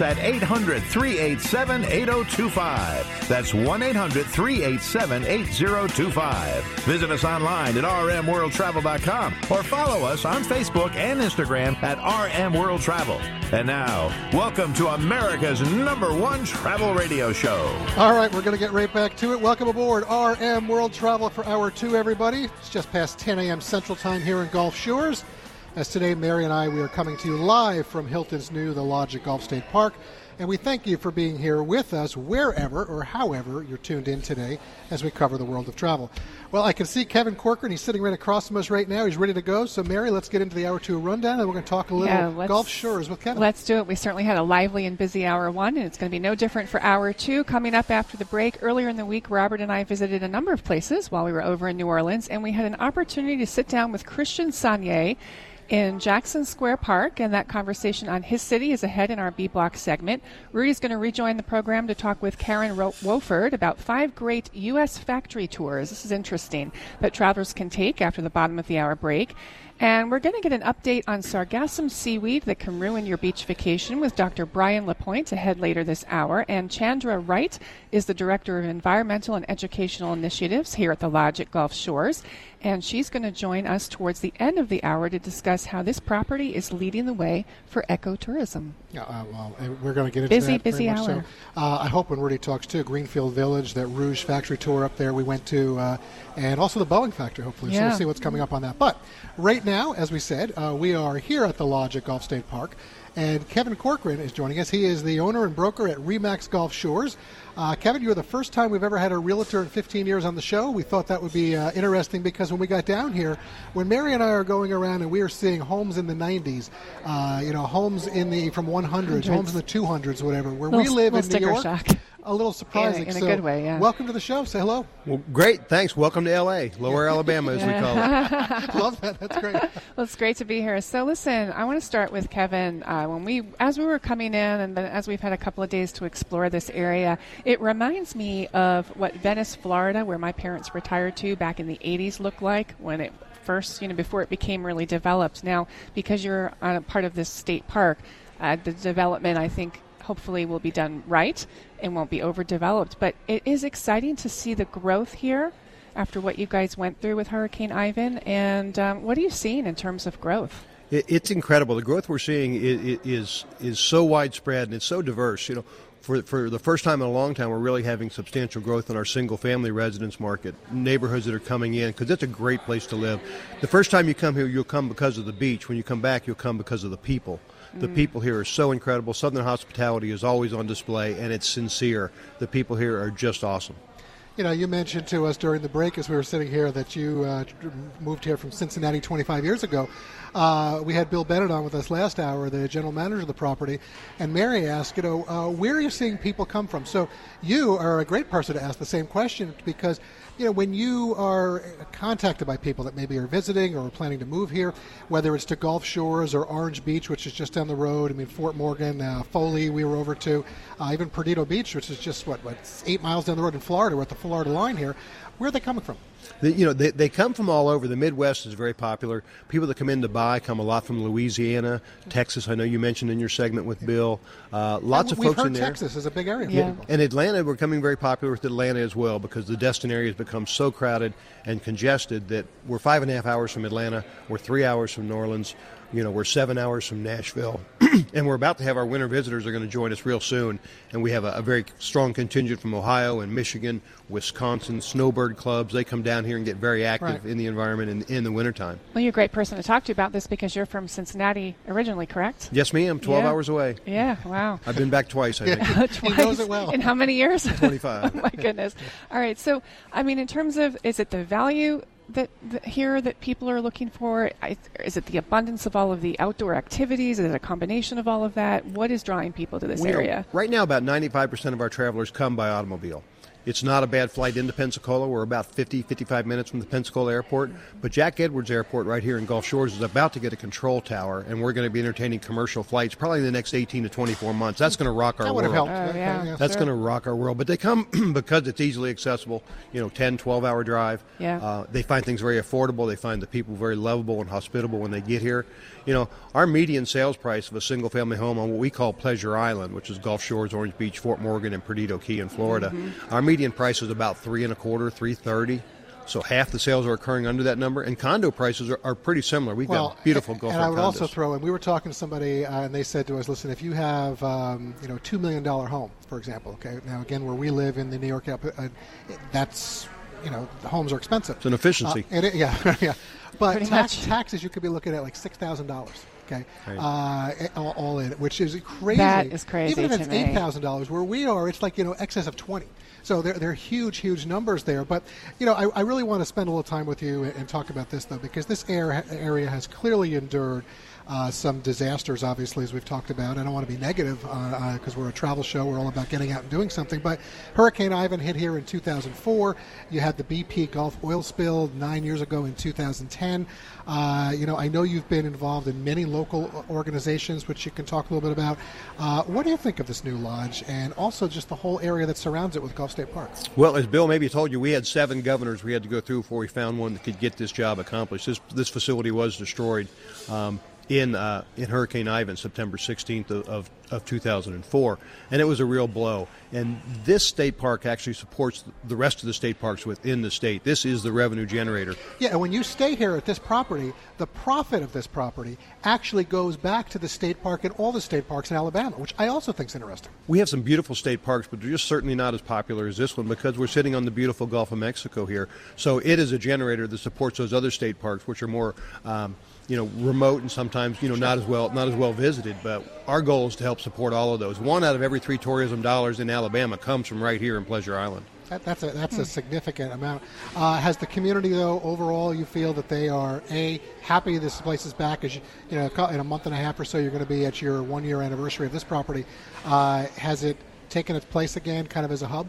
At 800 387 8025. That's 1 800 387 8025. Visit us online at rmworldtravel.com or follow us on Facebook and Instagram at RM World Travel. And now, welcome to America's number one travel radio show. All right, we're going to get right back to it. Welcome aboard RM World Travel for Hour 2, everybody. It's just past 10 a.m. Central Time here in Gulf Shores. As today, Mary and I, we are coming to you live from Hilton's new The Lodge at Gulf State Park. And we thank you for being here with us wherever or however you're tuned in today as we cover the world of travel. Well, I can see Kevin Corcoran. He's sitting right across from us right now. He's ready to go. So, Mary, let's get into the hour two rundown and we're going to talk a little Yeah, Gulf Shores with Kevin. Let's do it. We certainly had a lively and busy hour one, and it's going to be no different for hour two. Coming up after the break, earlier in the week, Robert and I visited a number of places while we were over in New Orleans, and we had an opportunity to sit down with Kristian Sonnier in Jackson Square Park, and that conversation on his city is ahead in our B Block segment. Rudy's going to rejoin the program to talk with Karen Ro- Wofford about five great U.S. factory tours. This is interesting that travelers can take after the bottom of the hour break. And we're going to get an update on sargassum seaweed that can ruin your beach vacation with Dr. Brian LaPointe ahead later this hour. And Chandra Wright is the Director of Environmental and Educational Initiatives here at the Lodge at Gulf Shores. And she's going to join us towards the end of the hour to discuss how this property is leading the way for ecotourism. Yeah, uh, well, uh, we're going to get into Busy, that. busy hour. So. Uh, I hope when Rudy talks too, Greenfield Village, that Rouge factory tour up there we went to, uh, and also the Boeing factory, hopefully. So we'll see what's coming up on that. But right now, as we said, uh, we are here at the Lodge at Gulf State Park, and Kevin Corcoran is joining us. He is the owner and broker at Remax Gulf Shores. Uh, Kevin, you're the first time we've ever had a realtor in 15 years on the show. We thought that would be uh, interesting because when we got down here, when Mary and I are going around and we are seeing homes in the 90s, uh, you know, homes in the from 100s, homes in the 200s, whatever, where we live in New York. shock. A little surprising. in a So, good way, yeah. Welcome to the show. Say hello. Well, great. Thanks. Welcome to L.A., Lower Alabama, as we call it. Love that. That's great. Well, it's great to be here. So, listen, I want to start with Kevin. Uh, when we, as we were coming in, and then as we've had a couple of days to explore this area, it reminds me of what Venice, Florida, where my parents retired to back in the '80s, looked like when it first, you know, before it became really developed. Now, because you're on a part of this state park, uh, the development, I think, hopefully will be done right and won't be overdeveloped. But it is exciting to see the growth here after what you guys went through with Hurricane Ivan. And um, what are you seeing in terms of growth? It- It's incredible. The growth we're seeing is, is is so widespread and it's so diverse. You know, for for the first time in a long time, we're really having substantial growth in our single family residence market. Neighborhoods that are coming in because it's a great place to live. The first time you come here, you'll come because of the beach. When you come back, you'll come because of the people. The people here are so incredible. Southern hospitality is always on display, and it's sincere. The people here are just awesome. You know, you mentioned to us during the break as we were sitting here that you uh, moved here from Cincinnati 25 years ago. Uh, we had Bill Bennett on with us last hour, the general manager of the property, and Mary asked, you know, uh, where are you seeing people come from? So you are a great person to ask the same question because, you know, when you are contacted by people that maybe are visiting or are planning to move here, whether it's to Gulf Shores or Orange Beach, which is just down the road, I mean, Fort Morgan, uh, Foley, we were over to, uh, even Perdido Beach, which is just, what, what, eight miles down the road in Florida. We're at the Florida line here. Where are they coming from? They, you know, they, they come from all over. The Midwest is very popular. People that come in to buy come a lot from Louisiana, Texas. I know you mentioned in your segment with Bill. Uh, lots of We've folks heard in there. Texas is a big area for Yeah. And Atlanta, we're becoming very popular with Atlanta as well because the Destin area has become so crowded and congested that we're five and a half hours from Atlanta, we're three hours from New Orleans, you know, we're seven hours from Nashville, and we're about to have our winter visitors are going to join us real soon, and we have a, a very strong contingent from Ohio and Michigan, Wisconsin, snowbird clubs. They come down here and get very active Right. in the environment in, in the wintertime. Well, you're a great person to talk to about this because you're from Cincinnati originally, correct? Yes, ma'am. Twelve Yeah. hours away. Yeah, wow. I've been back twice. I think. Twice. knows it well. In how many years? 25. oh my goodness. All right. So, I mean, in terms of, is it the value that, that here that people are looking for? I, is it the abundance of all of the outdoor activities? Is it a combination of all of that? What is drawing people to this We area? right now, about 95% of our travelers come by automobile. It's not a bad flight into Pensacola. We're about 50, 55 minutes from the Pensacola airport. But Jack Edwards Airport, right here in Gulf Shores, is about to get a control tower, and we're going to be entertaining commercial flights probably in the next 18 to 24 months. That's going to rock our that would world. have helped. Oh, yeah. That's Sure. going to rock our world. But they come because it's easily accessible, you know, 10, 12 hour drive. Yeah. Uh, they find things very affordable. They find the people very lovable and hospitable when they get here. You know, our median sales price of a single family home on what we call Pleasure Island, which is Gulf Shores, Orange Beach, Fort Morgan, and Perdido Key in Florida, Mm-hmm. our median price is about three and a quarter, three thirty. So half the sales are occurring under that number, and condo prices are, are pretty similar. We've got beautiful and, Gulf and I would condos. also throw in. We were talking to somebody, uh, and they said to us, "Listen, if you have, um, you know, two million dollar home, for example, okay. Now, again, where we live in the New York, uh, that's, you know, the homes are expensive. It's an efficiency. Uh, it, yeah, yeah. But Pretty tax, much. taxes, you could be looking at like six thousand dollars. Okay, Right. uh, all, all in, which is crazy. That is crazy Even if to it's me. eight thousand dollars, where we are, it's like you know excess of twenty. So they're, they're huge, huge numbers there. But you know, I, I really want to spend a little time with you and, and talk about this though, because this air, area has clearly endured. Uh, some disasters, obviously, as we've talked about. I don't want to be negative because we're a travel show. We're all about getting out and doing something. But Hurricane Ivan hit here in 2004. You had the BP Gulf oil spill nine years ago in 2010. Uh, you know, I know you've been involved in many local organizations, which you can talk a little bit about. Uh, what do you think of this new lodge and also just the whole area that surrounds it with Gulf State Park? Well, as Bill maybe told you, we had seven governors we had to go through before we found one that could get this job accomplished. This this facility was destroyed um, in uh, in Hurricane Ivan, September 16th of, of, of 2004, and it was a real blow. And this state park actually supports the rest of the state parks within the state. This is the revenue generator. Yeah, and when you stay here at this property, the profit of this property actually goes back to the state park and all the state parks in Alabama, which I also think is interesting. We have some beautiful state parks, but they're just certainly not as popular as this one because we're sitting on the beautiful Gulf of Mexico here. So it is a generator that supports those other state parks, which are more, um, you know, remote and sometimes you know not as well not as well visited. But our goal is to help support all of those. One out of every three tourism dollars in Alabama comes from right here in Pleasure Island. That, that's a that's a significant amount. Uh, has the community though overall you feel that they are a happy this place is back? As you, you know, in a month and a half or so, you're going to be at your one year anniversary of this property. Uh, has it taken its place again, kind of as a hub?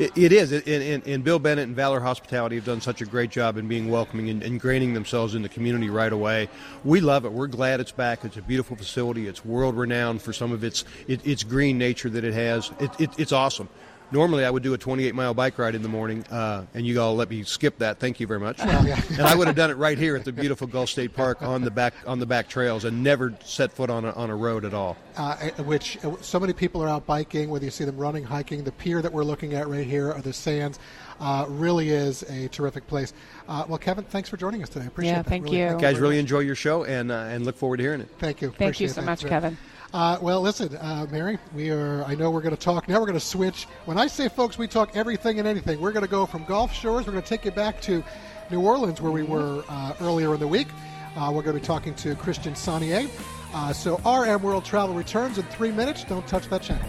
It, it is, and, and, and Bill Bennett and Valor Hospitality have done such a great job in being welcoming and ingraining themselves in the community right away. We love it. We're glad it's back. It's a beautiful facility. It's world renowned for some of its it, its green nature that it has. It, it, it's awesome. Normally, I would do a 28 mile bike ride in the morning, uh, and you all let me skip that. Thank you very much. and I would have done it right here at the beautiful Gulf State Park on the back on the back trails, and never set foot on a, on a road at all. uh, which uh, so many people are out biking, whether you see them running, hiking. The pier that we're looking at right here, or the sands, uh, really is a terrific place. Uh, well, Kevin, thanks for joining us today. I Appreciate Yeah, that. thank Really, you. thank Guys, really enjoy your show, and uh, and look forward to hearing it. Thank you. Thank you so that. much, Very- Kevin. Uh, well, listen, uh, Mary, we are. I know we're going to talk. Now we're going to switch. When I say, folks, we talk everything and anything. We're going to go from Gulf Shores. We're going to take you back to New Orleans, where we were uh, earlier in the week. Uh, we're going to be talking to Kristian Sonnier. Uh, so RM World Travel returns in three minutes. Don't touch that channel.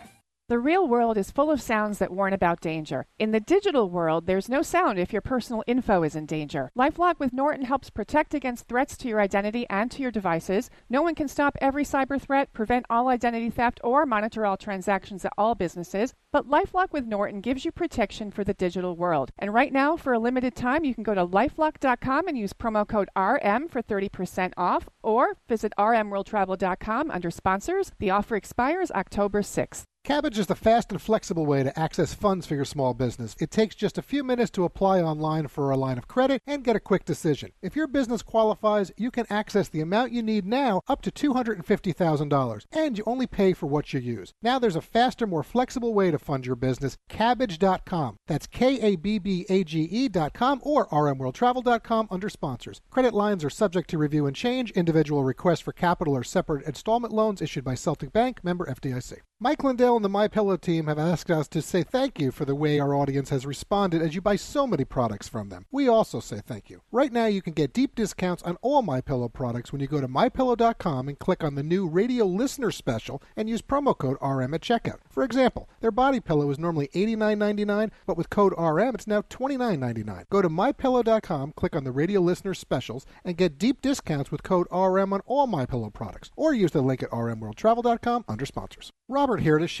The real world is full of sounds that warn about danger. In the digital world, there's no sound if your personal info is in danger. Lifelock with Norton helps protect against threats to your identity and to your devices. No one can stop every cyber threat, prevent all identity theft, or monitor all transactions at all businesses. But Lifelock with Norton gives you protection for the digital world. And right now, for a limited time, you can go to lifelock.com and use promo code RM for 30% off, or visit rmworldtravel.com under sponsors. The offer expires October 6th. Kabbage is the fast and flexible way to access funds for your small business. It takes just a few minutes to apply online for a line of credit and get a quick decision. If your business qualifies, you can access the amount you need now up to $250,000, and you only pay for what you use. Now there's a faster, more flexible way to fund your business, Kabbage.com. That's K A B B A G E.com or RMWorldTravel.com under sponsors. Credit lines are subject to review and change. Individual requests for capital or separate installment loans issued by Celtic Bank, member FDIC. Mike Lindell Phil and the My Pillow team have asked us to say thank you for the way our audience has responded as you buy so many products from them. We also say thank you. Right now, you can get deep discounts on all My Pillow products when you go to mypillow.com and click on the new Radio Listener Special and use promo code RM at checkout. For example, their body pillow is normally $89.99, but with code RM, it's now $29.99. Go to mypillow.com, click on the Radio Listener Specials, and get deep discounts with code RM on all My Pillow products, or use the link at rmworldtravel.com under sponsors. Robert here to share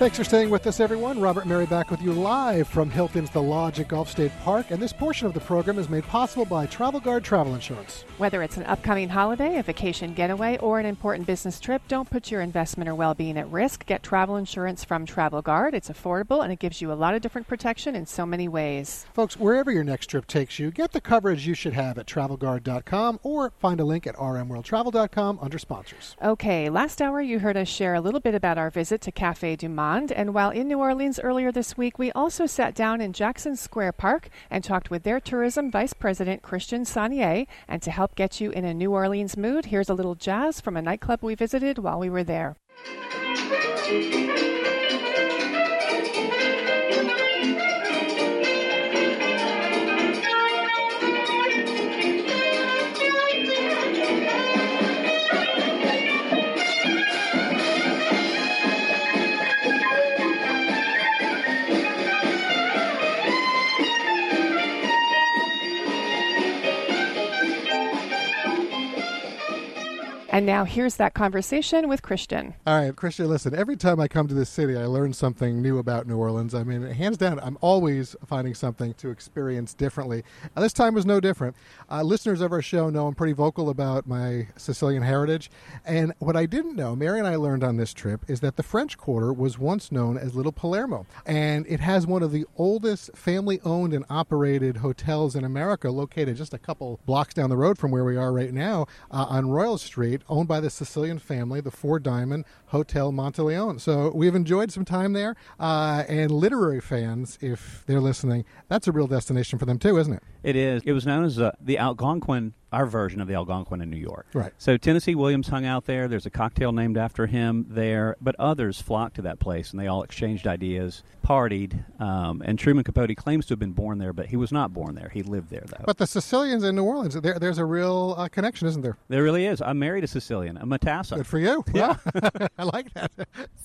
Thanks for staying with us, everyone. Robert Mary back with you live from Hilton's The Lodge at Gulf State Park, and this portion of the program is made possible by Travel Guard Travel Insurance. Whether it's an upcoming holiday, a vacation getaway, or an important business trip, don't put your investment or well-being at risk. Get travel insurance from Travel Guard. It's affordable and it gives you a lot of different protection in so many ways. Folks, wherever your next trip takes you, get the coverage you should have at travelguard.com or find a link at rmworldtravel.com under sponsors. Okay, last hour you heard us share a little bit about our visit to Cafe Du Monde. And while in New Orleans earlier this week, we also sat down in Jackson Square Park and talked with their tourism vice president, Kristian Sonnier. And to help get you in a New Orleans mood, here's a little jazz from a nightclub we visited while we were there. And now here's that conversation with Kristian. All right, Kristian, listen, every time I come to this city, I learn something new about New Orleans. I mean, hands down, I'm always finding something to experience differently. This time was no different. Uh, listeners of our show know I'm pretty vocal about my Sicilian heritage. And what I didn't know, Mary and I learned on this trip, is that the French Quarter was once known as Little Palermo. And it has one of the oldest family owned and operated hotels in America, located just a couple blocks down the road from where we are right now uh, on Royal Street owned by the Sicilian family, the Four Diamond Hotel Monteleone. So we've enjoyed some time there. Uh, and literary fans, if they're listening, that's a real destination for them too, isn't it? It is. It was known as uh, the Algonquin, our version of the Algonquin in New York. Right. So Tennessee Williams hung out there. There's a cocktail named after him there, but others flocked to that place and they all exchanged ideas, partied. Um, and Truman Capote claims to have been born there, but he was not born there. He lived there, though. But the Sicilians in New Orleans, there, there's a real uh, connection, isn't there? there really is. I'm married a Sicilian, a Matassa. Good for you. Yeah. I like that.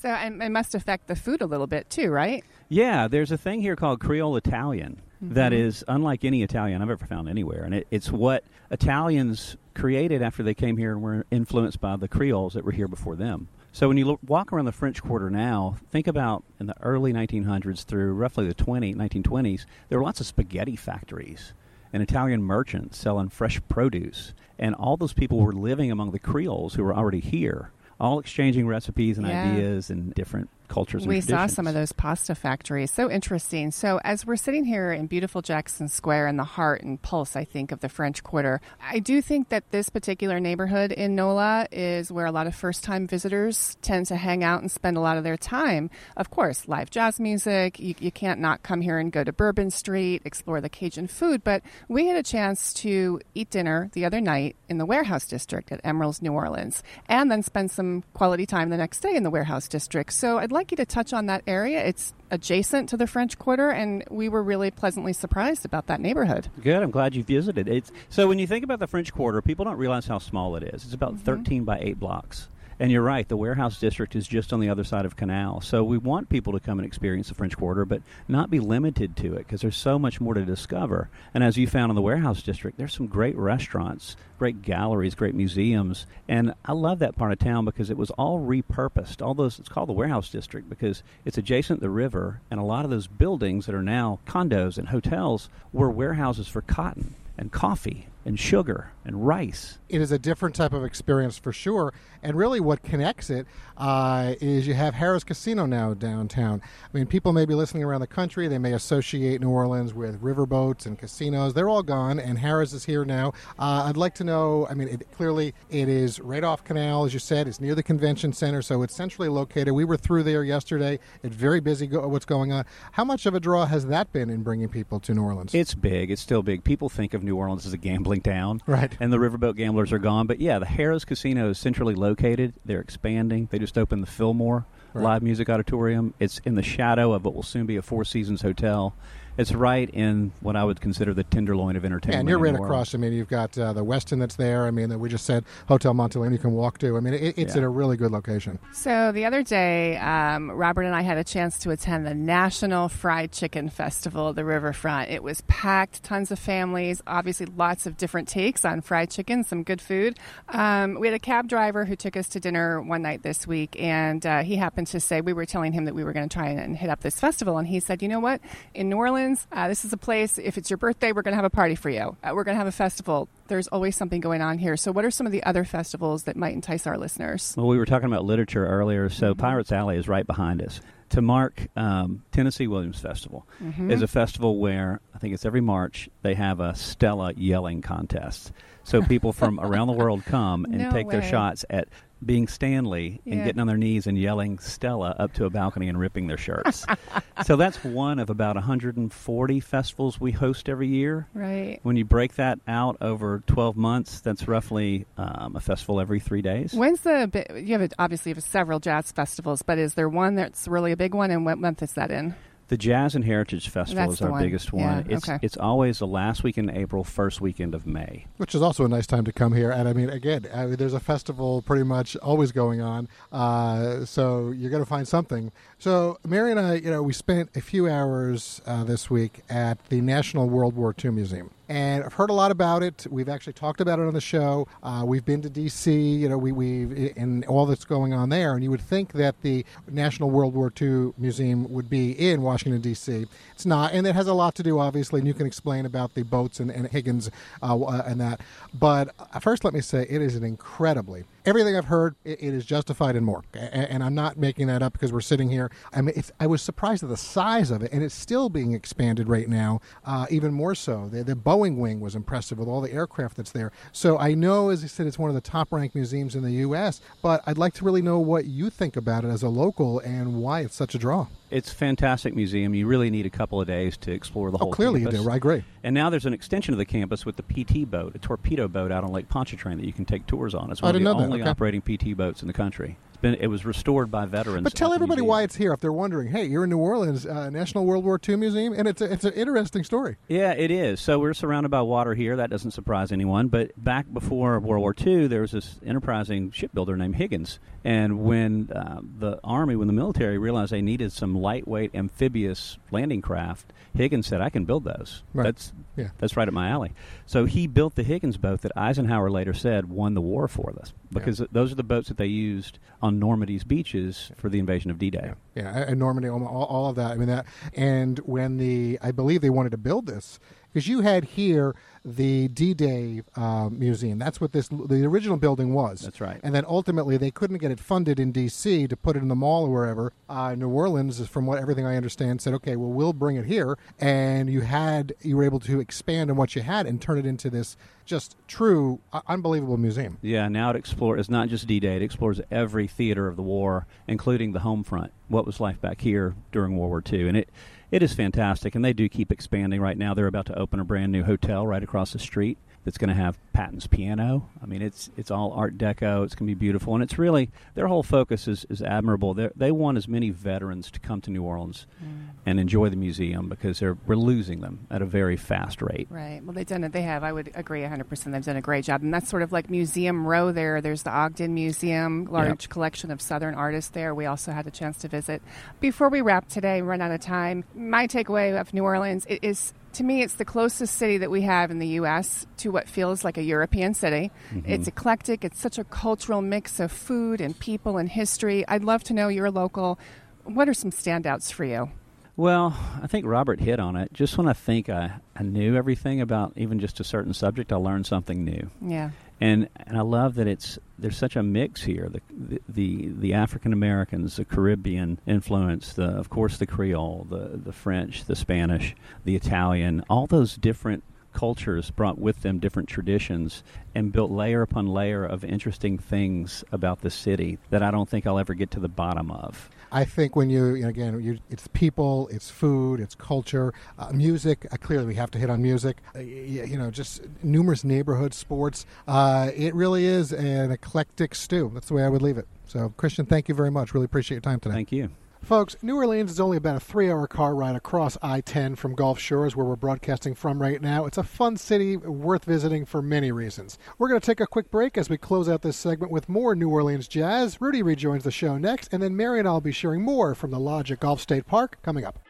So and it must affect the food a little bit too, right? Yeah, there's a thing here called Creole Italian that mm-hmm. is unlike any Italian I've ever found anywhere, and it, it's what Italians created after they came here and were influenced by the Creoles that were here before them. So when you look, walk around the French Quarter now, think about in the early 1900s through roughly the 20, 1920s, there were lots of spaghetti factories and Italian merchants selling fresh produce, and all those people were living among the Creoles who were already here, all exchanging recipes and Yeah. ideas and different cultures and We saw some of those pasta factories. So interesting. So, as we're sitting here in beautiful Jackson Square in the heart and pulse, I think, of the French Quarter, I do think that this particular neighborhood in NOLA is where a lot of first time visitors tend to hang out and spend a lot of their time. Of course, live jazz music. You, you can't not come here and go to Bourbon Street, explore the Cajun food. But we had a chance to eat dinner the other night in the Warehouse District at Emeril's New Orleans and then spend some quality time the next day in the Warehouse District. So, I'd like you to touch on that area. It's adjacent to the French Quarter, and we were really pleasantly surprised about that neighborhood. Good. I'm glad you visited. It's so when you think about the French Quarter, people don't realize how small it is. It's about mm-hmm. 13 by 8 blocks. And you're right, the warehouse district is just on the other side of Canal. So we want people to come and experience the French Quarter, but not be limited to it because there's so much more to discover. And as you found in the warehouse district, there's some great restaurants, great galleries, great museums. And I love that part of town because it was all repurposed. All those, it's called the warehouse district because it's adjacent to the river, and a lot of those buildings that are now condos and hotels were warehouses for cotton and coffee and sugar and rice. It is a different type of experience for sure. And really, what connects it uh, is you have Harrah's Casino now downtown. I mean, people may be listening around the country. They may associate New Orleans with riverboats and casinos. They're all gone, and Harrah's is here now. Uh, I'd like to know. I mean, it, clearly, it is right off Canal, as you said. It's near the convention center, so it's centrally located. We were through there yesterday. It's very busy. Go- what's going on? How much of a draw has that been in bringing people to New Orleans? It's big. It's still big. People think of New Orleans as a gambling town, right? And the riverboat gamblers are gone. But yeah, the Harrah's Casino is centrally located. They're expanding. They just opened the Fillmore right. Live Music Auditorium. It's in the shadow of what will soon be a Four Seasons Hotel. It's right in what I would consider the tenderloin of entertainment. Yeah, and you're right across. I mean, you've got uh, the Westin that's there. I mean, that we just said Hotel Monteleone you can walk to. I mean, it, it's yeah. in a really good location. So the other day, um, Robert and I had a chance to attend the National Fried Chicken Festival at the Riverfront. It was packed, tons of families, obviously lots of different takes on fried chicken, some good food. Um, we had a cab driver who took us to dinner one night this week, and uh, he happened to say we were telling him that we were going to try and hit up this festival, and he said, "You know what? In New Orleans." Uh, this is a place, if it's your birthday, we're going to have a party for you. Uh, we're going to have a festival. There's always something going on here. So, what are some of the other festivals that might entice our listeners? Well, we were talking about literature earlier. So, mm-hmm. Pirates Alley is right behind us. To mark um, Tennessee Williams Festival mm-hmm. is a festival where I think it's every March they have a Stella yelling contest. So people from around the world come and no take way. their shots at being Stanley and getting on their knees and yelling Stella up to a balcony and ripping their shirts. so that's one of about 140 festivals we host every year. Right. When you break that out over 12 months, that's roughly um, a festival every three days. When's the you have a, obviously you have several jazz festivals, but is there one that's really a big one, and what month is that in? The Jazz and Heritage Festival That's is our one. biggest one. Yeah, it's okay. it's always the last week in April, first weekend of May. Which is also a nice time to come here. And I mean, again, I mean, there's a festival pretty much always going on. Uh, so you're going to find something. So Mary and I, you know, we spent a few hours uh, this week at the National World War II Museum. And I've heard a lot about it. We've actually talked about it on the show. Uh, we've been to D.C., you know, we, we and all that's going on there. And you would think that the National World War II Museum would be in Washington, D.C. It's not. And it has a lot to do, obviously, and you can explain about the boats and, and Higgins uh, uh, and that. But uh, first, let me say it is an incredibly everything I've heard, it, it is justified and more. And, and I'm not making that up because we're sitting here. I mean, I was surprised at the size of it, and it's still being expanded right now, uh, even more so. The, the Boeing wing was impressive with all the aircraft that's there. So I know, as I said, it's one of the top ranked museums in the U.S., but I'd like to really know what you think about it as a local and why it's such a draw. It's a fantastic museum. You really need a couple of days to explore the Oh, whole clearly campus. you do. I agree. And now there's an extension of the campus with the PT boat, a torpedo boat out on Lake Pontchartrain that you can take tours on. It's I one of the only Okay. operating PT boats in the country. It's been it was restored by veterans. But tell everybody museum. why it's here if they're wondering. Hey, you're in New Orleans, uh, National World War II Museum, and it's a, it's an interesting story. Yeah, it is. So we're surrounded by water here. That doesn't surprise anyone. But back before World War II, there was this enterprising shipbuilder named Higgins. And when uh, the Army, when the military realized they needed some lightweight amphibious landing craft, Higgins said, "I can build those. Right. That's Yeah. that's right up my alley." So he built the Higgins boat that Eisenhower later said won the war for us because those are the boats that they used on Normandy's beaches for the invasion of D-Day. Yeah, and Normandy, all, all of that. I mean that, and when the I believe they wanted to build this because you had here the D-Day uh, museum. That's what this the original building was. That's right. And then ultimately they couldn't get it funded in D.C. to put it in the mall or wherever. Uh, New Orleans, from what everything I understand, said, okay, well we'll bring it here, and you had you were able to expand on what you had and turn it into this just true, uh, unbelievable museum. Yeah, now it explores. It's not just D-Day; it explores every theater of the war, including the home front. What was life back here during World War II? And it, it is fantastic. And they do keep expanding. Right now, they're about to open a brand new hotel right across the street. That's going to have Patton's piano. I mean, it's it's all Art Deco. It's going to be beautiful, and it's really their whole focus is, is admirable. They're, they want as many veterans to come to New Orleans mm. and enjoy the museum because they're we're losing them at a very fast rate. Right. Well, they've done it. They have. I would agree 100. percent They've done a great job, and that's sort of like Museum Row. There, there's the Ogden Museum, large yep. collection of Southern artists there. We also had a chance to visit. Before we wrap today, run out of time. My takeaway of New Orleans is to me, it's the closest city that we have in the U.S. to what feels like a European city. Mm-hmm. It's eclectic. It's such a cultural mix of food and people and history. I'd love to know your local. What are some standouts for you? Well, I think Robert hit on it. Just when I think I, I knew everything about even just a certain subject, I learned something new. Yeah and and I love that it's there's such a mix here the the the, African Americans the Caribbean influence the of course the Creole the the French the Spanish the Italian all those different cultures brought with them different traditions and built layer upon layer of interesting things about the city that I don't think I'll ever get to the bottom of. I think when you, again, you, it's people, it's food, it's culture, uh, music. Uh, clearly, we have to hit on music. Uh, you know, just numerous neighborhoods, sports. Uh, it really is an eclectic stew. That's the way I would leave it. So, Kristian, thank you very much. Really appreciate your time today. Thank you. Folks, New Orleans is only about a three hour car ride across I 10 from Gulf Shores, where we're broadcasting from right now. It's a fun city worth visiting for many reasons. We're going to take a quick break as we close out this segment with more New Orleans jazz. Rudy rejoins the show next, and then Mary and I will be sharing more from the Lodge at Gulf State Park coming up.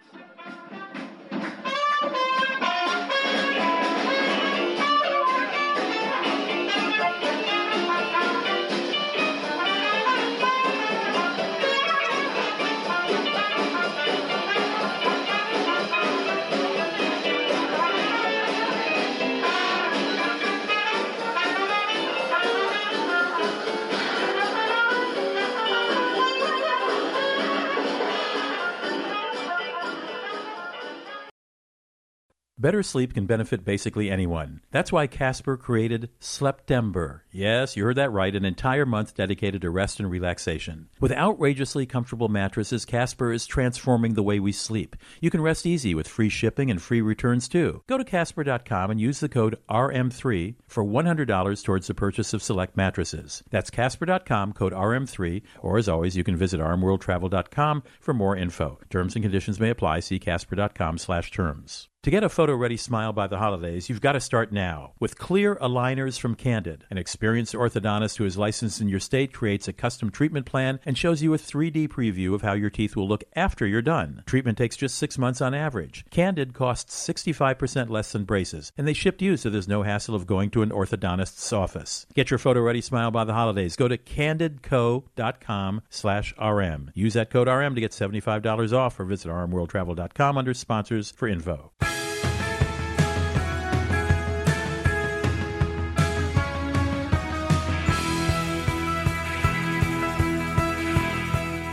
Better sleep can benefit basically anyone. That's why Casper created Sleptember. Yes, you heard that right, an entire month dedicated to rest and relaxation. With outrageously comfortable mattresses, Casper is transforming the way we sleep. You can rest easy with free shipping and free returns too. Go to casper.com and use the code RM3 for $100 towards the purchase of select mattresses. That's casper.com, code RM3, or as always, you can visit rmworldtravel.com for more info. Terms and conditions may apply. See casper.com slash terms. To get a photo ready smile by the holidays, you've got to start now. With clear aligners from Candid, an experienced orthodontist who is licensed in your state creates a custom treatment plan and shows you a 3D preview of how your teeth will look after you're done. Treatment takes just six months on average. Candid costs 65% less than braces, and they ship you so there's no hassle of going to an orthodontist's office. Get your photo ready smile by the holidays. Go to candidco.com slash RM. Use that code RM to get $75 off or visit rmworldtravel.com under sponsors for info.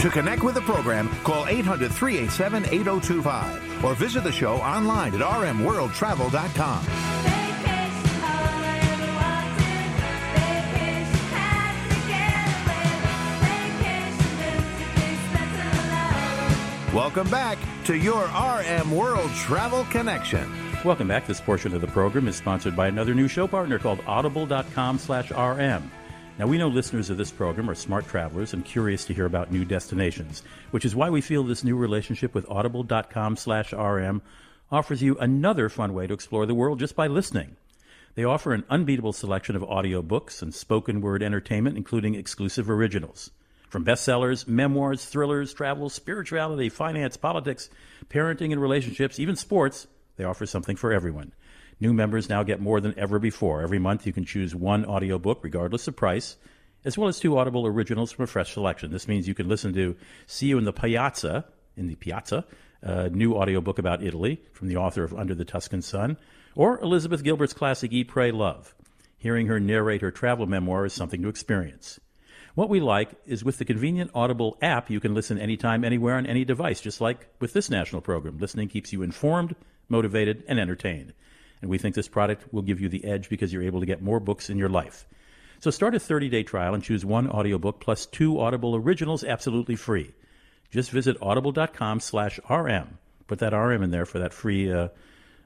To connect with the program, call 800 387 8025 or visit the show online at rmworldtravel.com. Welcome back to your RM World Travel Connection. Welcome back. This portion of the program is sponsored by another new show partner called audible.com slash RM. Now, we know listeners of this program are smart travelers and curious to hear about new destinations, which is why we feel this new relationship with audible.com slash RM offers you another fun way to explore the world just by listening. They offer an unbeatable selection of audiobooks and spoken word entertainment, including exclusive originals. From bestsellers, memoirs, thrillers, travel, spirituality, finance, politics, parenting and relationships, even sports, they offer something for everyone. New members now get more than ever before. Every month you can choose one audiobook, regardless of price, as well as two Audible originals from a fresh selection. This means you can listen to See You in the Piazza, in the Piazza, a new audiobook about Italy from the author of Under the Tuscan Sun, or Elizabeth Gilbert's classic Eat, Pray, Love. Hearing her narrate her travel memoir is something to experience. What we like is with the convenient Audible app, you can listen anytime, anywhere, on any device, just like with this national program. Listening keeps you informed, motivated, and entertained and we think this product will give you the edge because you're able to get more books in your life. So start a 30-day trial and choose one audiobook plus two Audible originals absolutely free. Just visit audible.com slash RM. Put that RM in there for that free, uh,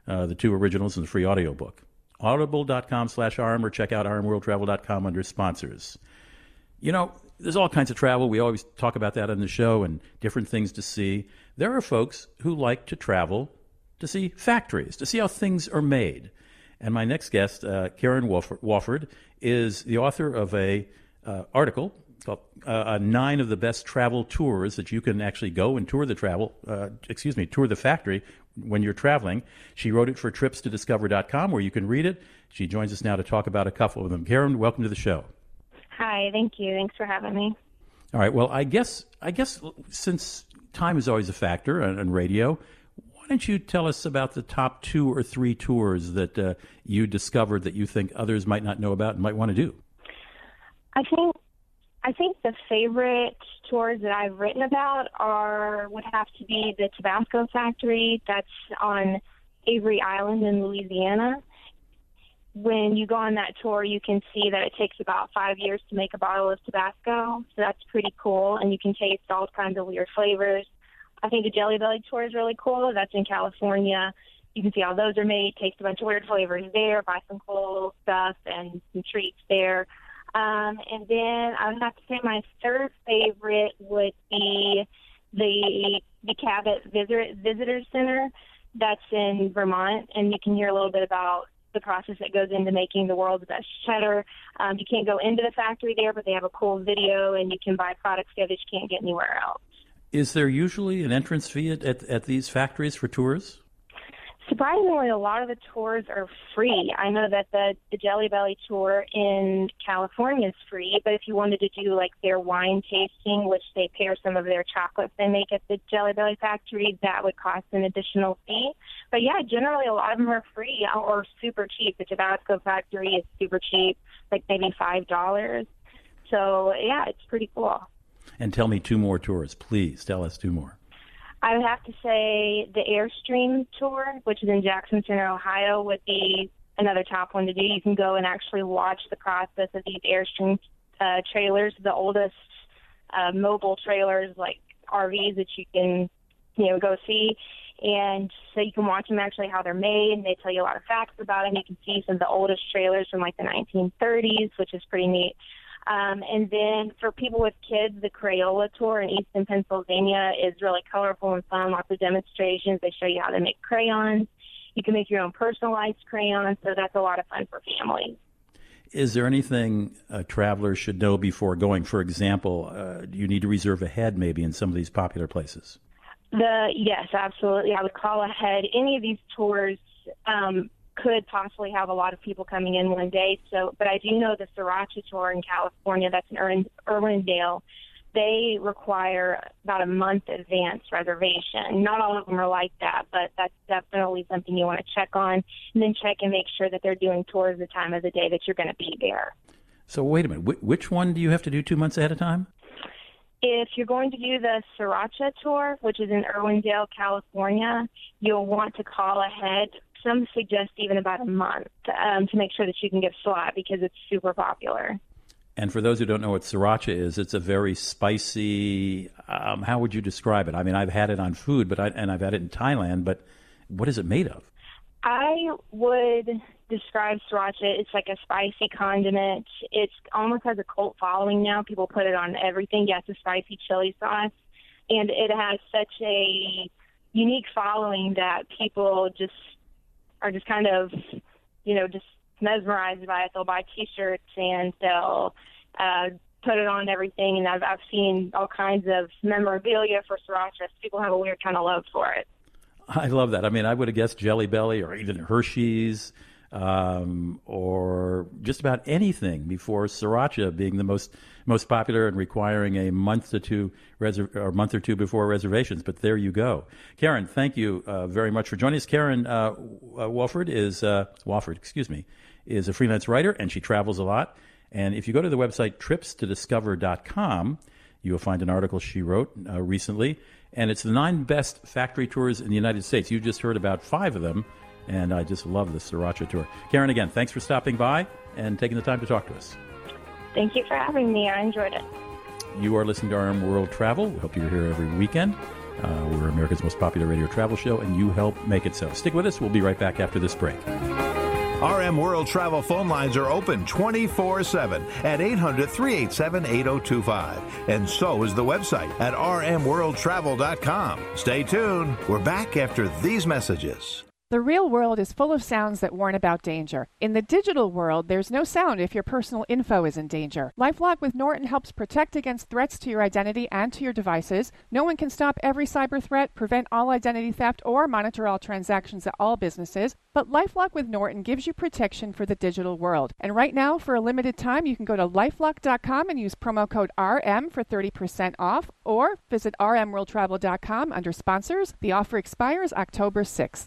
uh, the two originals and the free audiobook. audible.com slash rm or check out rmworldtravel.com under sponsors. You know, there's all kinds of travel. We always talk about that on the show and different things to see. There are folks who like to travel to see factories, to see how things are made. And my next guest, uh, Karen Wofford, is the author of a uh, article called uh, Nine of the Best Travel Tours that you can actually go and tour the travel, uh, excuse me, tour the factory when you're traveling. She wrote it for trips to discover.com where you can read it. She joins us now to talk about a couple of them. Karen, welcome to the show. Hi, thank you. Thanks for having me. All right. Well, I guess I guess since time is always a factor on, on radio, why don't you tell us about the top two or three tours that uh, you discovered that you think others might not know about and might want to do? I think I think the favorite tours that I've written about are would have to be the Tabasco factory that's on Avery Island in Louisiana. When you go on that tour, you can see that it takes about five years to make a bottle of Tabasco, so that's pretty cool, and you can taste all kinds of weird flavors. I think the Jelly Belly tour is really cool. That's in California. You can see how those are made, taste a bunch of weird flavors there, buy some cool stuff and some treats there. Um, and then I would have to say my third favorite would be the the Cabot Visitor Visitor Center that's in Vermont, and you can hear a little bit about the process that goes into making the world's best cheddar. Um, you can't go into the factory there, but they have a cool video, and you can buy products there that you can't get anywhere else. Is there usually an entrance fee at, at, at these factories for tours? Surprisingly, a lot of the tours are free. I know that the, the Jelly Belly tour in California is free, but if you wanted to do like their wine tasting, which they pair some of their chocolates they make at the Jelly Belly factory, that would cost an additional fee. But yeah, generally a lot of them are free or super cheap. The Tabasco factory is super cheap, like maybe five dollars. So yeah, it's pretty cool. And tell me two more tours, please. Tell us two more. I would have to say the Airstream tour, which is in Jackson Center, Ohio, would be another top one to do. You can go and actually watch the process of these Airstream uh, trailers, the oldest uh, mobile trailers like RVs that you can, you know, go see. And so you can watch them actually how they're made, and they tell you a lot of facts about them. You can see some of the oldest trailers from like the 1930s, which is pretty neat. Um, and then for people with kids, the Crayola tour in Easton, Pennsylvania is really colorful and fun. Lots of demonstrations. They show you how to make crayons. You can make your own personalized crayons, so that's a lot of fun for families. Is there anything a traveler should know before going? For example, uh, you need to reserve ahead maybe in some of these popular places. The yes, absolutely. I would call ahead. Any of these tours, um, could possibly have a lot of people coming in one day. So, but I do know the Sriracha tour in California, that's in Ir- Irwindale, they require about a month advance reservation. Not all of them are like that, but that's definitely something you want to check on. And then check and make sure that they're doing tours the time of the day that you're going to be there. So, wait a minute. Wh- which one do you have to do two months ahead of time? If you're going to do the Sriracha tour, which is in Irwindale, California, you'll want to call ahead some suggest even about a month um, to make sure that you can get slot because it's super popular. And for those who don't know what sriracha is, it's a very spicy. Um, how would you describe it? I mean, I've had it on food, but I, and I've had it in Thailand. But what is it made of? I would describe sriracha. It's like a spicy condiment. It's almost has a cult following now. People put it on everything. Yes, a spicy chili sauce, and it has such a unique following that people just are just kind of, you know, just mesmerized by it. They'll buy T-shirts and they'll uh, put it on everything. And I've I've seen all kinds of memorabilia for sriracha. People have a weird kind of love for it. I love that. I mean, I would have guessed Jelly Belly or even Hershey's um, or just about anything before sriracha being the most most popular and requiring a month two reser- or month or two before reservations. But there you go, Karen. Thank you uh, very much for joining us. Karen uh, uh Wofford is uh, Wofford, excuse me, is a freelance writer and she travels a lot. And if you go to the website tripstodiscover.com, you will find an article she wrote uh, recently, and it's the nine best factory tours in the United States. You just heard about five of them and I just love the Sriracha tour. Karen, again, thanks for stopping by and taking the time to talk to us. Thank you for having me. I enjoyed it. You are listening to RM World Travel. We hope you're here every weekend. Uh, we're America's most popular radio travel show, and you help make it so. Stick with us. We'll be right back after this break. RM World Travel phone lines are open 24 7 at 800 387 8025. And so is the website at rmworldtravel.com. Stay tuned. We're back after these messages. The real world is full of sounds that warn about danger. In the digital world, there's no sound if your personal info is in danger. Lifelock with Norton helps protect against threats to your identity and to your devices. No one can stop every cyber threat, prevent all identity theft, or monitor all transactions at all businesses. But Lifelock with Norton gives you protection for the digital world. And right now, for a limited time, you can go to lifelock.com and use promo code RM for 30% off, or visit rmworldtravel.com under sponsors. The offer expires October 6th.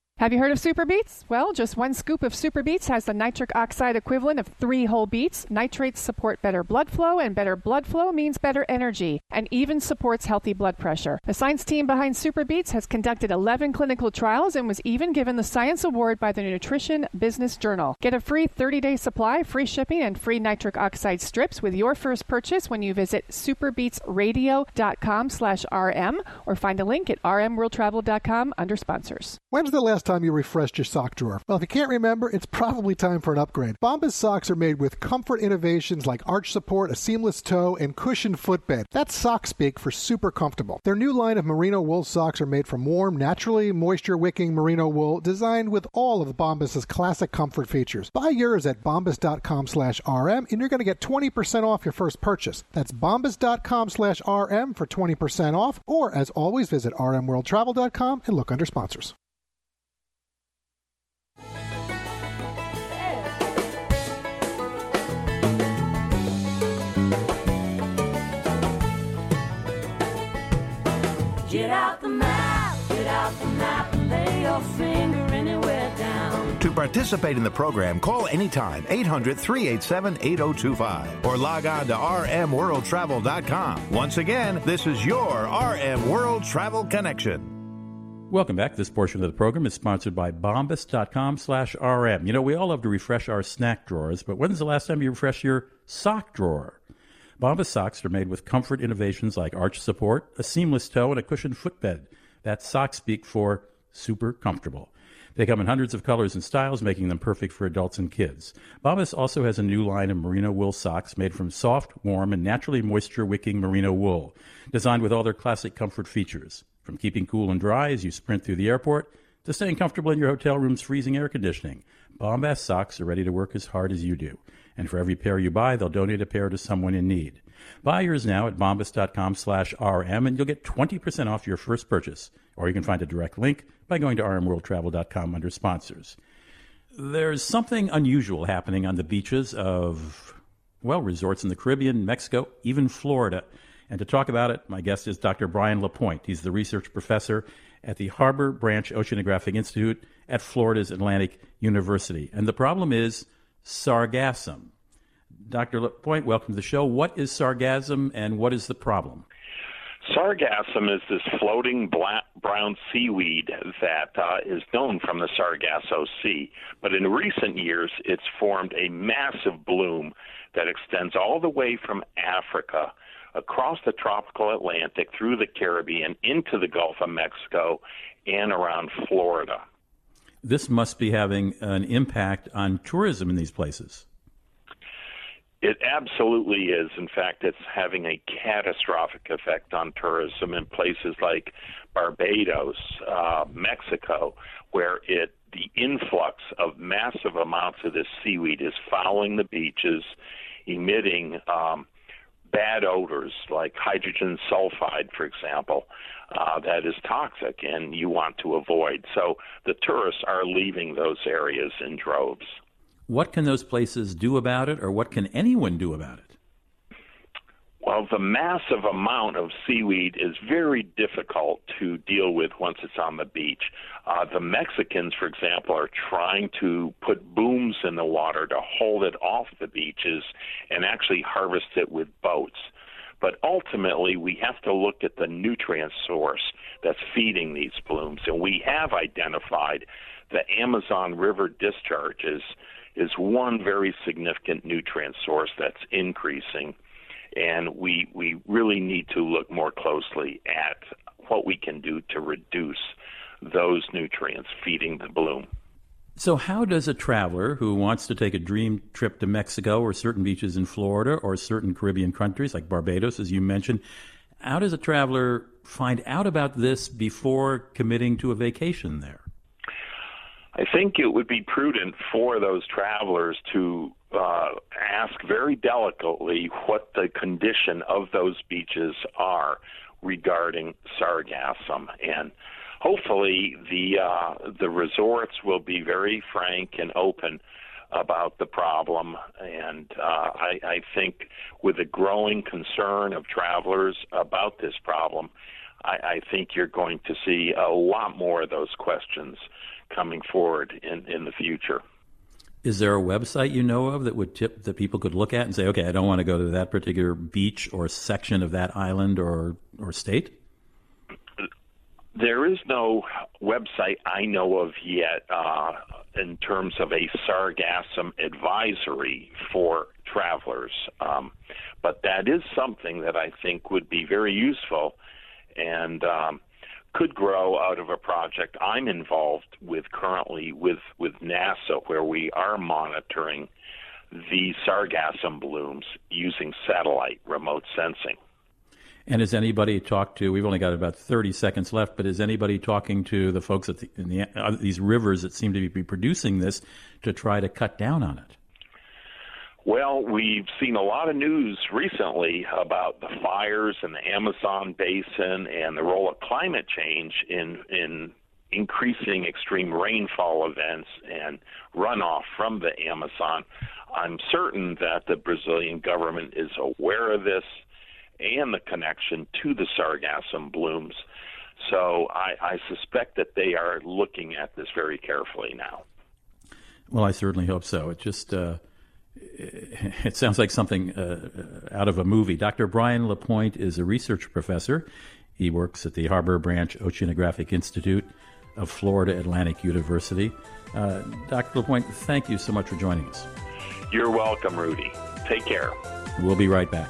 Have you heard of SuperBeets? Well, just one scoop of SuperBeets has the nitric oxide equivalent of three whole beets. Nitrates support better blood flow, and better blood flow means better energy, and even supports healthy blood pressure. The science team behind SuperBeets has conducted 11 clinical trials and was even given the Science Award by the Nutrition Business Journal. Get a free 30-day supply, free shipping, and free nitric oxide strips with your first purchase when you visit superbeetsradio.com slash rm or find a link at rmworldtravel.com under sponsors. When's the last time you refreshed your sock drawer? Well, if you can't remember, it's probably time for an upgrade. Bombas socks are made with comfort innovations like arch support, a seamless toe, and cushioned footbed. That's sock speak for super comfortable. Their new line of merino wool socks are made from warm, naturally moisture wicking merino wool designed with all of Bombas' classic comfort features. Buy yours at bombas.com slash RM and you're going to get 20% off your first purchase. That's bombas.com slash RM for 20% off or as always visit rmworldtravel.com and look under sponsors. Get out the map, get out the map, and lay your finger anywhere down. To participate in the program, call anytime 800 387 8025 or log on to rmworldtravel.com. Once again, this is your RM World Travel Connection. Welcome back. This portion of the program is sponsored by bombas.com slash RM. You know, we all love to refresh our snack drawers, but when's the last time you refreshed your sock drawer? Bombas socks are made with comfort innovations like arch support, a seamless toe, and a cushioned footbed. That's socks speak for super comfortable. They come in hundreds of colors and styles, making them perfect for adults and kids. Bombas also has a new line of merino wool socks made from soft, warm, and naturally moisture wicking merino wool, designed with all their classic comfort features. From keeping cool and dry as you sprint through the airport to staying comfortable in your hotel room's freezing air conditioning, Bombas socks are ready to work as hard as you do. And for every pair you buy, they'll donate a pair to someone in need. Buy yours now at bombas.com slash RM and you'll get 20% off your first purchase. Or you can find a direct link by going to rmworldtravel.com under sponsors. There's something unusual happening on the beaches of, well, resorts in the Caribbean, Mexico, even Florida. And to talk about it, my guest is Dr. Brian LaPointe. He's the research professor at the Harbor Branch Oceanographic Institute at Florida's Atlantic University. And the problem is sargassum. Dr. LaPointe, welcome to the show. What is sargassum and what is the problem? Sargassum is this floating black, brown seaweed that uh, is known from the Sargasso Sea, but in recent years it's formed a massive bloom that extends all the way from Africa across the tropical Atlantic through the Caribbean into the Gulf of Mexico and around Florida. This must be having an impact on tourism in these places. It absolutely is. In fact, it's having a catastrophic effect on tourism in places like Barbados, uh, Mexico, where it the influx of massive amounts of this seaweed is fouling the beaches, emitting um, bad odors like hydrogen sulfide, for example, uh, that is toxic and you want to avoid. So the tourists are leaving those areas in droves. What can those places do about it, or what can anyone do about it? Well, the massive amount of seaweed is very difficult to deal with once it's on the beach. Uh, the Mexicans, for example, are trying to put booms in the water to hold it off the beaches and actually harvest it with boats. But ultimately, we have to look at the nutrient source that's feeding these blooms. And we have identified the Amazon River discharges is one very significant nutrient source that's increasing, and we we really need to look more closely at what we can do to reduce those nutrients feeding the bloom. So, how does a traveler who wants to take a dream trip to Mexico or certain beaches in Florida or certain Caribbean countries like Barbados, as you mentioned, how does a traveler find out about this before committing to a vacation there? I think it would be prudent for those travelers to uh, ask very delicately what the condition of those beaches are regarding sargassum. And hopefully the uh, the resorts will be very frank and open about the problem. And uh, I, I think with the growing concern of travelers about this problem I, I think you're going to see a lot more of those questions coming forward in, in the future. Is there a website you know of that would tip that people could look at and say, okay, I don't want to go to that particular beach or section of that island or or state? There is no website I know of yet uh, in terms of a sargassum advisory for travelers, um, but that is something that I think would be very useful and um, could grow out of a project I'm involved with currently with, with NASA, where we are monitoring the sargassum blooms using satellite remote sensing. And has anybody talked to? We've only got about thirty seconds left, but is anybody talking to the folks at the, the, uh, these rivers that seem to be producing this to try to cut down on it? Well, we've seen a lot of news recently about the fires in the Amazon basin and the role of climate change in in increasing extreme rainfall events and runoff from the Amazon. I'm certain that the Brazilian government is aware of this and the connection to the sargassum blooms. So I, I suspect that they are looking at this very carefully now. Well, I certainly hope so. It just uh, it sounds like something uh, out of a movie. Dr. Brian LaPointe is a research professor. He works at the Harbor Branch Oceanographic Institute of Florida Atlantic University. Uh, Dr. LaPointe, thank you so much for joining us. You're welcome, Rudy. Take care. We'll be right back.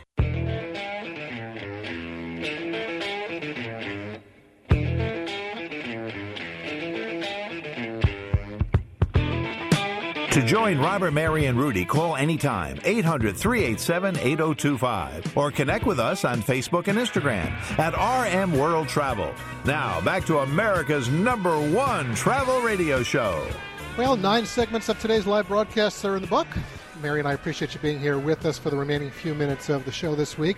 To join Robert, Mary, and Rudy, call anytime 800 387 8025 or connect with us on Facebook and Instagram at RM World Travel. Now, back to America's number one travel radio show. Well, nine segments of today's live broadcasts are in the book. Mary and I appreciate you being here with us for the remaining few minutes of the show this week.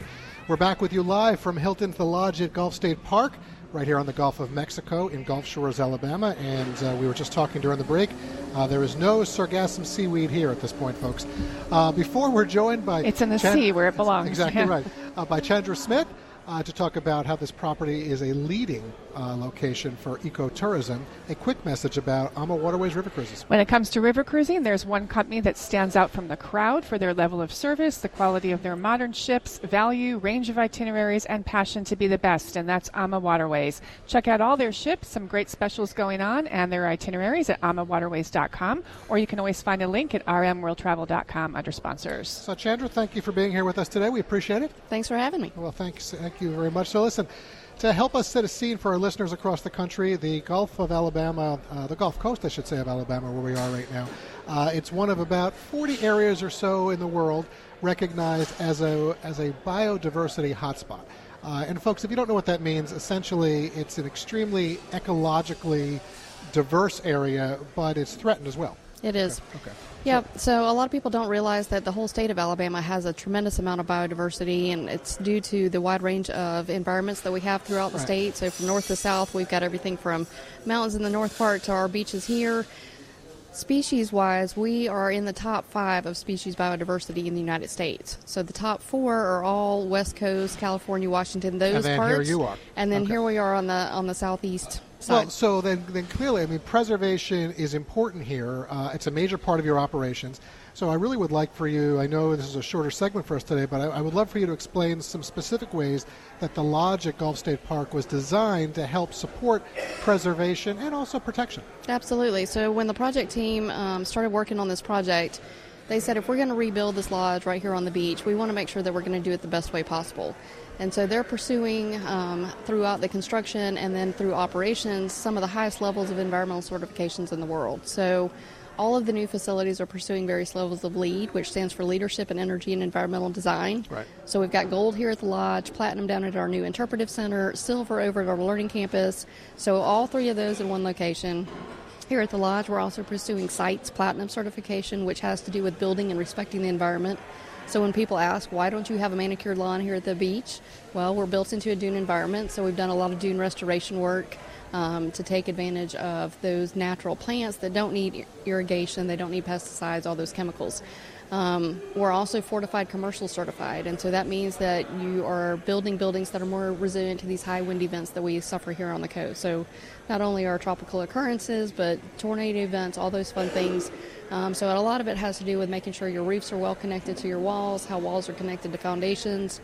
We're back with you live from Hilton to the Lodge at Gulf State Park. Right here on the Gulf of Mexico in Gulf Shores, Alabama. And uh, we were just talking during the break. Uh, there is no sargassum seaweed here at this point, folks. Uh, before we're joined by It's in the Chan- sea where it belongs. Exactly Yeah. right. Uh, by Chandra Smith uh, to talk about how this property is a leading uh, location for ecotourism. A quick message about AmaWaterways River Cruises. When it comes to river cruising, there's one company that stands out from the crowd for their level of service, the quality of their modern ships, value, range of itineraries, and passion to be the best, and that's AmaWaterways. Check out all their ships, some great specials going on, and their itineraries at amawaterways.com, or you can always find a link at rmworldtravel.com under sponsors. So, Chandra, thank you for being here with us today. We appreciate it. Thanks for having me. Well, thanks. Thank you very much. So, listen, to help us set a scene for our listeners across the country, the Gulf of Alabama, uh, the Gulf Coast, I should say, of Alabama, where we are right now, uh, it's one of about 40 areas or so in the world recognized as a as a biodiversity hotspot. Uh, and folks, if you don't know what that means, essentially it's an extremely ecologically diverse area, but it's threatened as well. It is. Okay. Yeah, so a lot of people don't realize that the whole state of Alabama has a tremendous amount of biodiversity, and it's due to the wide range of environments that we have throughout the Right. state. So, from north to south, we've got everything from mountains in the north part to our beaches here. Species wise, we are in the top five of species biodiversity in the United States. So, the top four are all West Coast, California, Washington, those And then here parts. you are. And then Okay. here we are on the on the southeast side. Well, so then, then clearly, I mean, preservation is important here. Uh, it's a major part of your operations. So I really would like for you, I know this is a shorter segment for us today, but I, I would love for you to explain some specific ways that the lodge at Gulf State Park was designed to help support preservation and also protection. Absolutely. So when the project team um, started working on this project, they said if we're going to rebuild this lodge right here on the beach, we want to make sure that we're going to do it the best way possible. And so they're pursuing um, throughout the construction and then through operations some of the highest levels of environmental certifications in the world. So all of the new facilities are pursuing various levels of LEED, which stands for Leadership in Energy and Environmental Design. Right. So we've got gold here at the lodge, platinum down at our new interpretive center, silver over at our learning campus. So all three of those in one location. Here at the lodge, we're also pursuing SITES Platinum certification, which has to do with building and respecting the environment. So when people ask, why don't you have a manicured lawn here at the beach? Well, we're built into a dune environment, so we've done a lot of dune restoration work um, to take advantage of those natural plants that don't need irrigation, they don't need pesticides, all those chemicals. Um, we're also fortified commercial certified, and so that means that you are building buildings that are more resilient to these high wind events that we suffer here on the coast. So, not only our tropical occurrences, but tornado events, all those fun things. Um, so, a lot of it has to do with making sure your roofs are well connected to your walls, how walls are connected to foundations.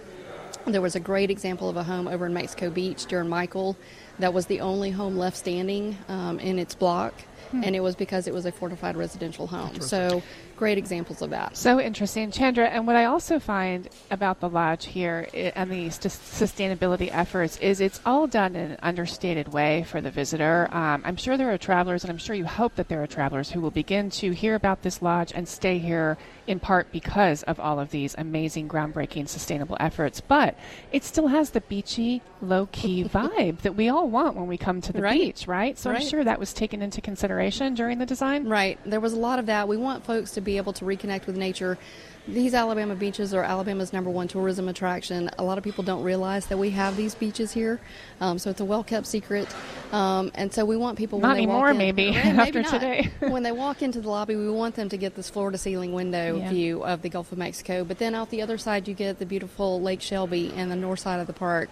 There was a great example of a home over in Mexico Beach during Michael that was the only home left standing um, in its block, Hmm. and it was because it was a fortified residential home. So, great examples of that. So interesting, Chandra. And what I also find about the lodge here and the sustainability efforts is it's all done in an understated way for the visitor. Um, I'm sure there are travelers, and I'm sure you hope that there are travelers who will begin to hear about this lodge and stay here in part because of all of these amazing, groundbreaking, sustainable efforts. But it still has the beachy, low key vibe that we all want when we come to the Right. beach, right? So I'm sure that was taken into consideration during the design. Right. There was a lot of that. We want folks to be able to reconnect with nature. These Alabama beaches are Alabama's number one tourism attraction. A lot of people don't realize that we have these beaches here, um, so it's a well kept secret. Um, and so we want people when Not they anymore, walk in, maybe, Right, after not. today. when they walk into the lobby, we want them to get this floor to ceiling window Yeah. view of the Gulf of Mexico. But then out the other side, you get the beautiful Lake Shelby and the north side of the park.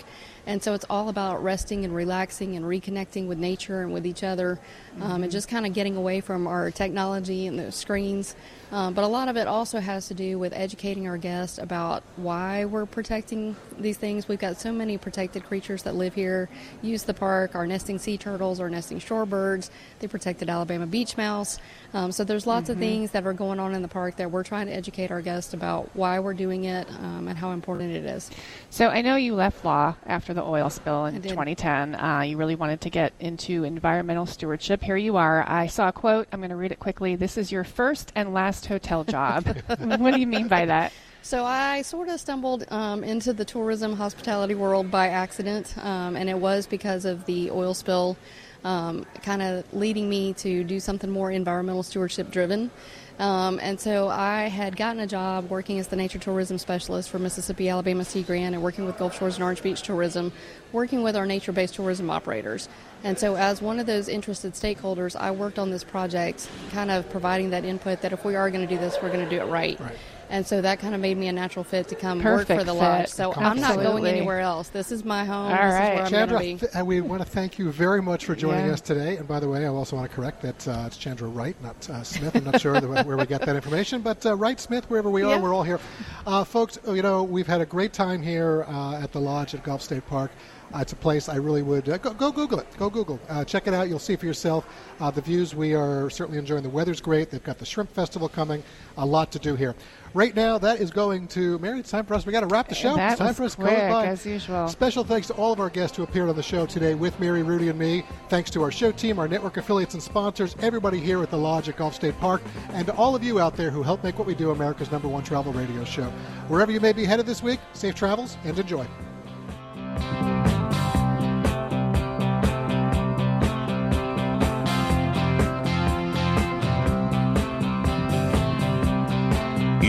And so it's all about resting and relaxing and reconnecting with nature and with each other um, and just kind of getting away from our technology and the screens. Um, but a lot of it also has to do with educating our guests about why we're protecting these things. We've got so many protected creatures that live here, use the park, our nesting sea turtles, our nesting shorebirds, the protected Alabama beach mouse. Um, so there's lots of Mhm. things that are going on in the park that we're trying to educate our guests about why we're doing it um, and how important it is. So I know you left law after the oil spill in 2010. Uh, you really wanted to get into environmental stewardship. Here you are. I saw a quote. I'm going to read it quickly. This is your first and last hotel job. what do you mean by that? So I sort of stumbled um, into the tourism hospitality world by accident, um, and it was because of the oil spill, um, kind of leading me to do something more environmental stewardship driven. Um, and so I had gotten a job working as the nature tourism specialist for Mississippi Alabama Sea Grant and working with Gulf Shores and Orange Beach Tourism, working with our nature based tourism operators. And so, as one of those interested stakeholders, I worked on this project, kind of providing that input that if we are going to do this, we're going to do it right. right. And so that kind of made me a natural fit to come Perfect work for the fit. lodge. So I'm not going anywhere else. This is my home. All this right. is where I'm Chandra, going be. th- we want to thank you very much for joining Yeah. us today. And by the way, I also want to correct that uh, it's Chandra Wright, not uh, Smith. I'm not sure the, where we got that information, but uh, Wright Smith, wherever we are, Yeah. we're all here. Uh, folks, you know, we've had a great time here uh, at the lodge at Gulf State Park. Uh, it's a place I really would uh, go, go Google it. Go Google. Uh, check it out. You'll see for yourself. Uh, the views we are certainly enjoying. The weather's great. They've got the shrimp festival coming. A lot to do here. Right now, that is going to Mary. It's time for us. We got to wrap the show. That it's time for us to by. as usual. Special thanks to all of our guests who appeared on the show today with Mary, Rudy, and me. Thanks to our show team, our network affiliates and sponsors, everybody here at the Lodge at Gulf State Park, and to all of you out there who help make what we do America's number one travel radio show. Wherever you may be headed this week, safe travels and enjoy.